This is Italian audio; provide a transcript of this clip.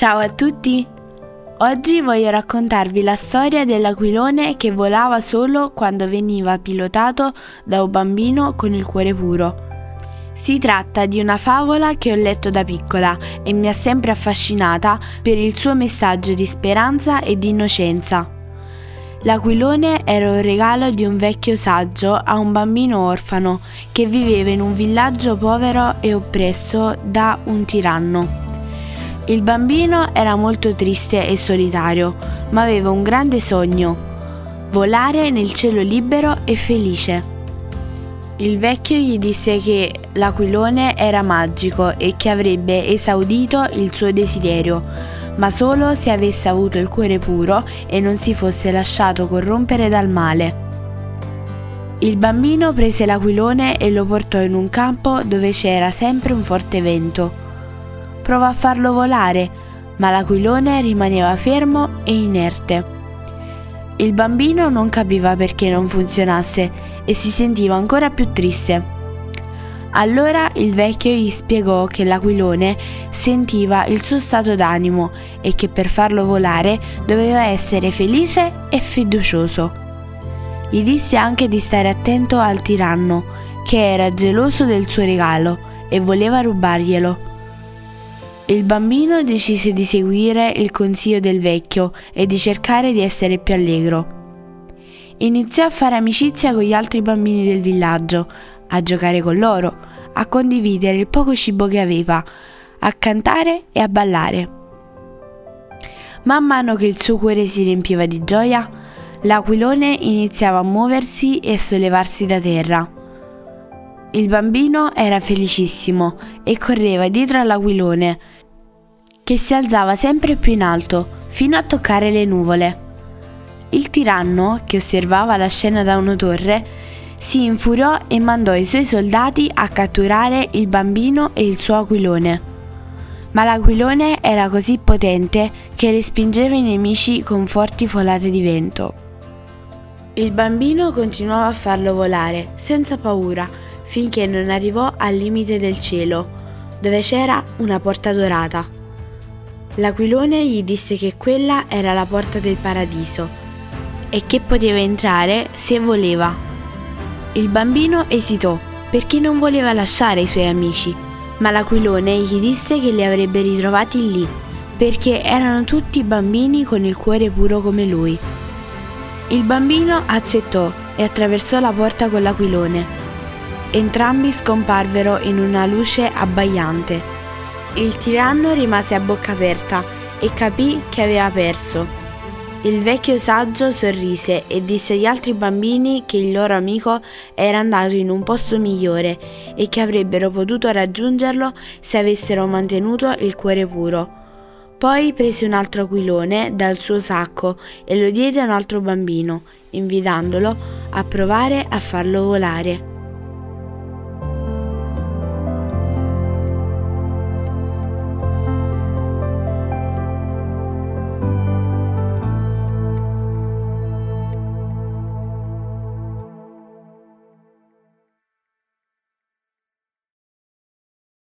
Ciao a tutti! Oggi voglio raccontarvi la storia dell'aquilone che volava solo quando veniva pilotato da un bambino con il cuore puro. Si tratta di una favola che ho letto da piccola e mi ha sempre affascinata per il suo messaggio di speranza e di innocenza. L'aquilone era un regalo di un vecchio saggio a un bambino orfano che viveva in un villaggio povero e oppresso da un tiranno. Il bambino era molto triste e solitario, ma aveva un grande sogno, volare nel cielo libero e felice. Il vecchio gli disse che l'aquilone era magico e che avrebbe esaudito il suo desiderio, ma solo se avesse avuto il cuore puro e non si fosse lasciato corrompere dal male. Il bambino prese l'aquilone e lo portò in un campo dove c'era sempre un forte vento. Provò a farlo volare, ma l'aquilone rimaneva fermo e inerte. Il bambino non capiva perché non funzionasse e si sentiva ancora più triste. Allora il vecchio gli spiegò che l'aquilone sentiva il suo stato d'animo e che per farlo volare doveva essere felice e fiducioso. Gli disse anche di stare attento al tiranno, che era geloso del suo regalo e voleva rubarglielo. Il bambino decise di seguire il consiglio del vecchio e di cercare di essere più allegro. Iniziò a fare amicizia con gli altri bambini del villaggio, a giocare con loro, a condividere il poco cibo che aveva, a cantare e a ballare. Man mano che il suo cuore si riempiva di gioia, l'aquilone iniziava a muoversi e a sollevarsi da terra. Il bambino era felicissimo e correva dietro all'aquilone, che si alzava sempre più in alto, fino a toccare le nuvole. Il tiranno, che osservava la scena da una torre, si infuriò e mandò i suoi soldati a catturare il bambino e il suo aquilone. Ma l'aquilone era così potente che respingeva i nemici con forti folate di vento. Il bambino continuava a farlo volare, senza paura, finché non arrivò al limite del cielo, dove c'era una porta dorata. L'aquilone gli disse che quella era la porta del paradiso e che poteva entrare se voleva. Il bambino esitò perché non voleva lasciare i suoi amici, ma l'aquilone gli disse che li avrebbe ritrovati lì perché erano tutti bambini con il cuore puro come lui. Il bambino accettò e attraversò la porta con l'aquilone. Entrambi scomparvero in una luce abbagliante il tiranno rimase a bocca aperta e capì che aveva perso. Il vecchio saggio sorrise e disse agli altri bambini che il loro amico era andato in un posto migliore e che avrebbero potuto raggiungerlo se avessero mantenuto il cuore puro. Poi prese un altro aquilone dal suo sacco e lo diede a un altro bambino, invitandolo a provare a farlo volare.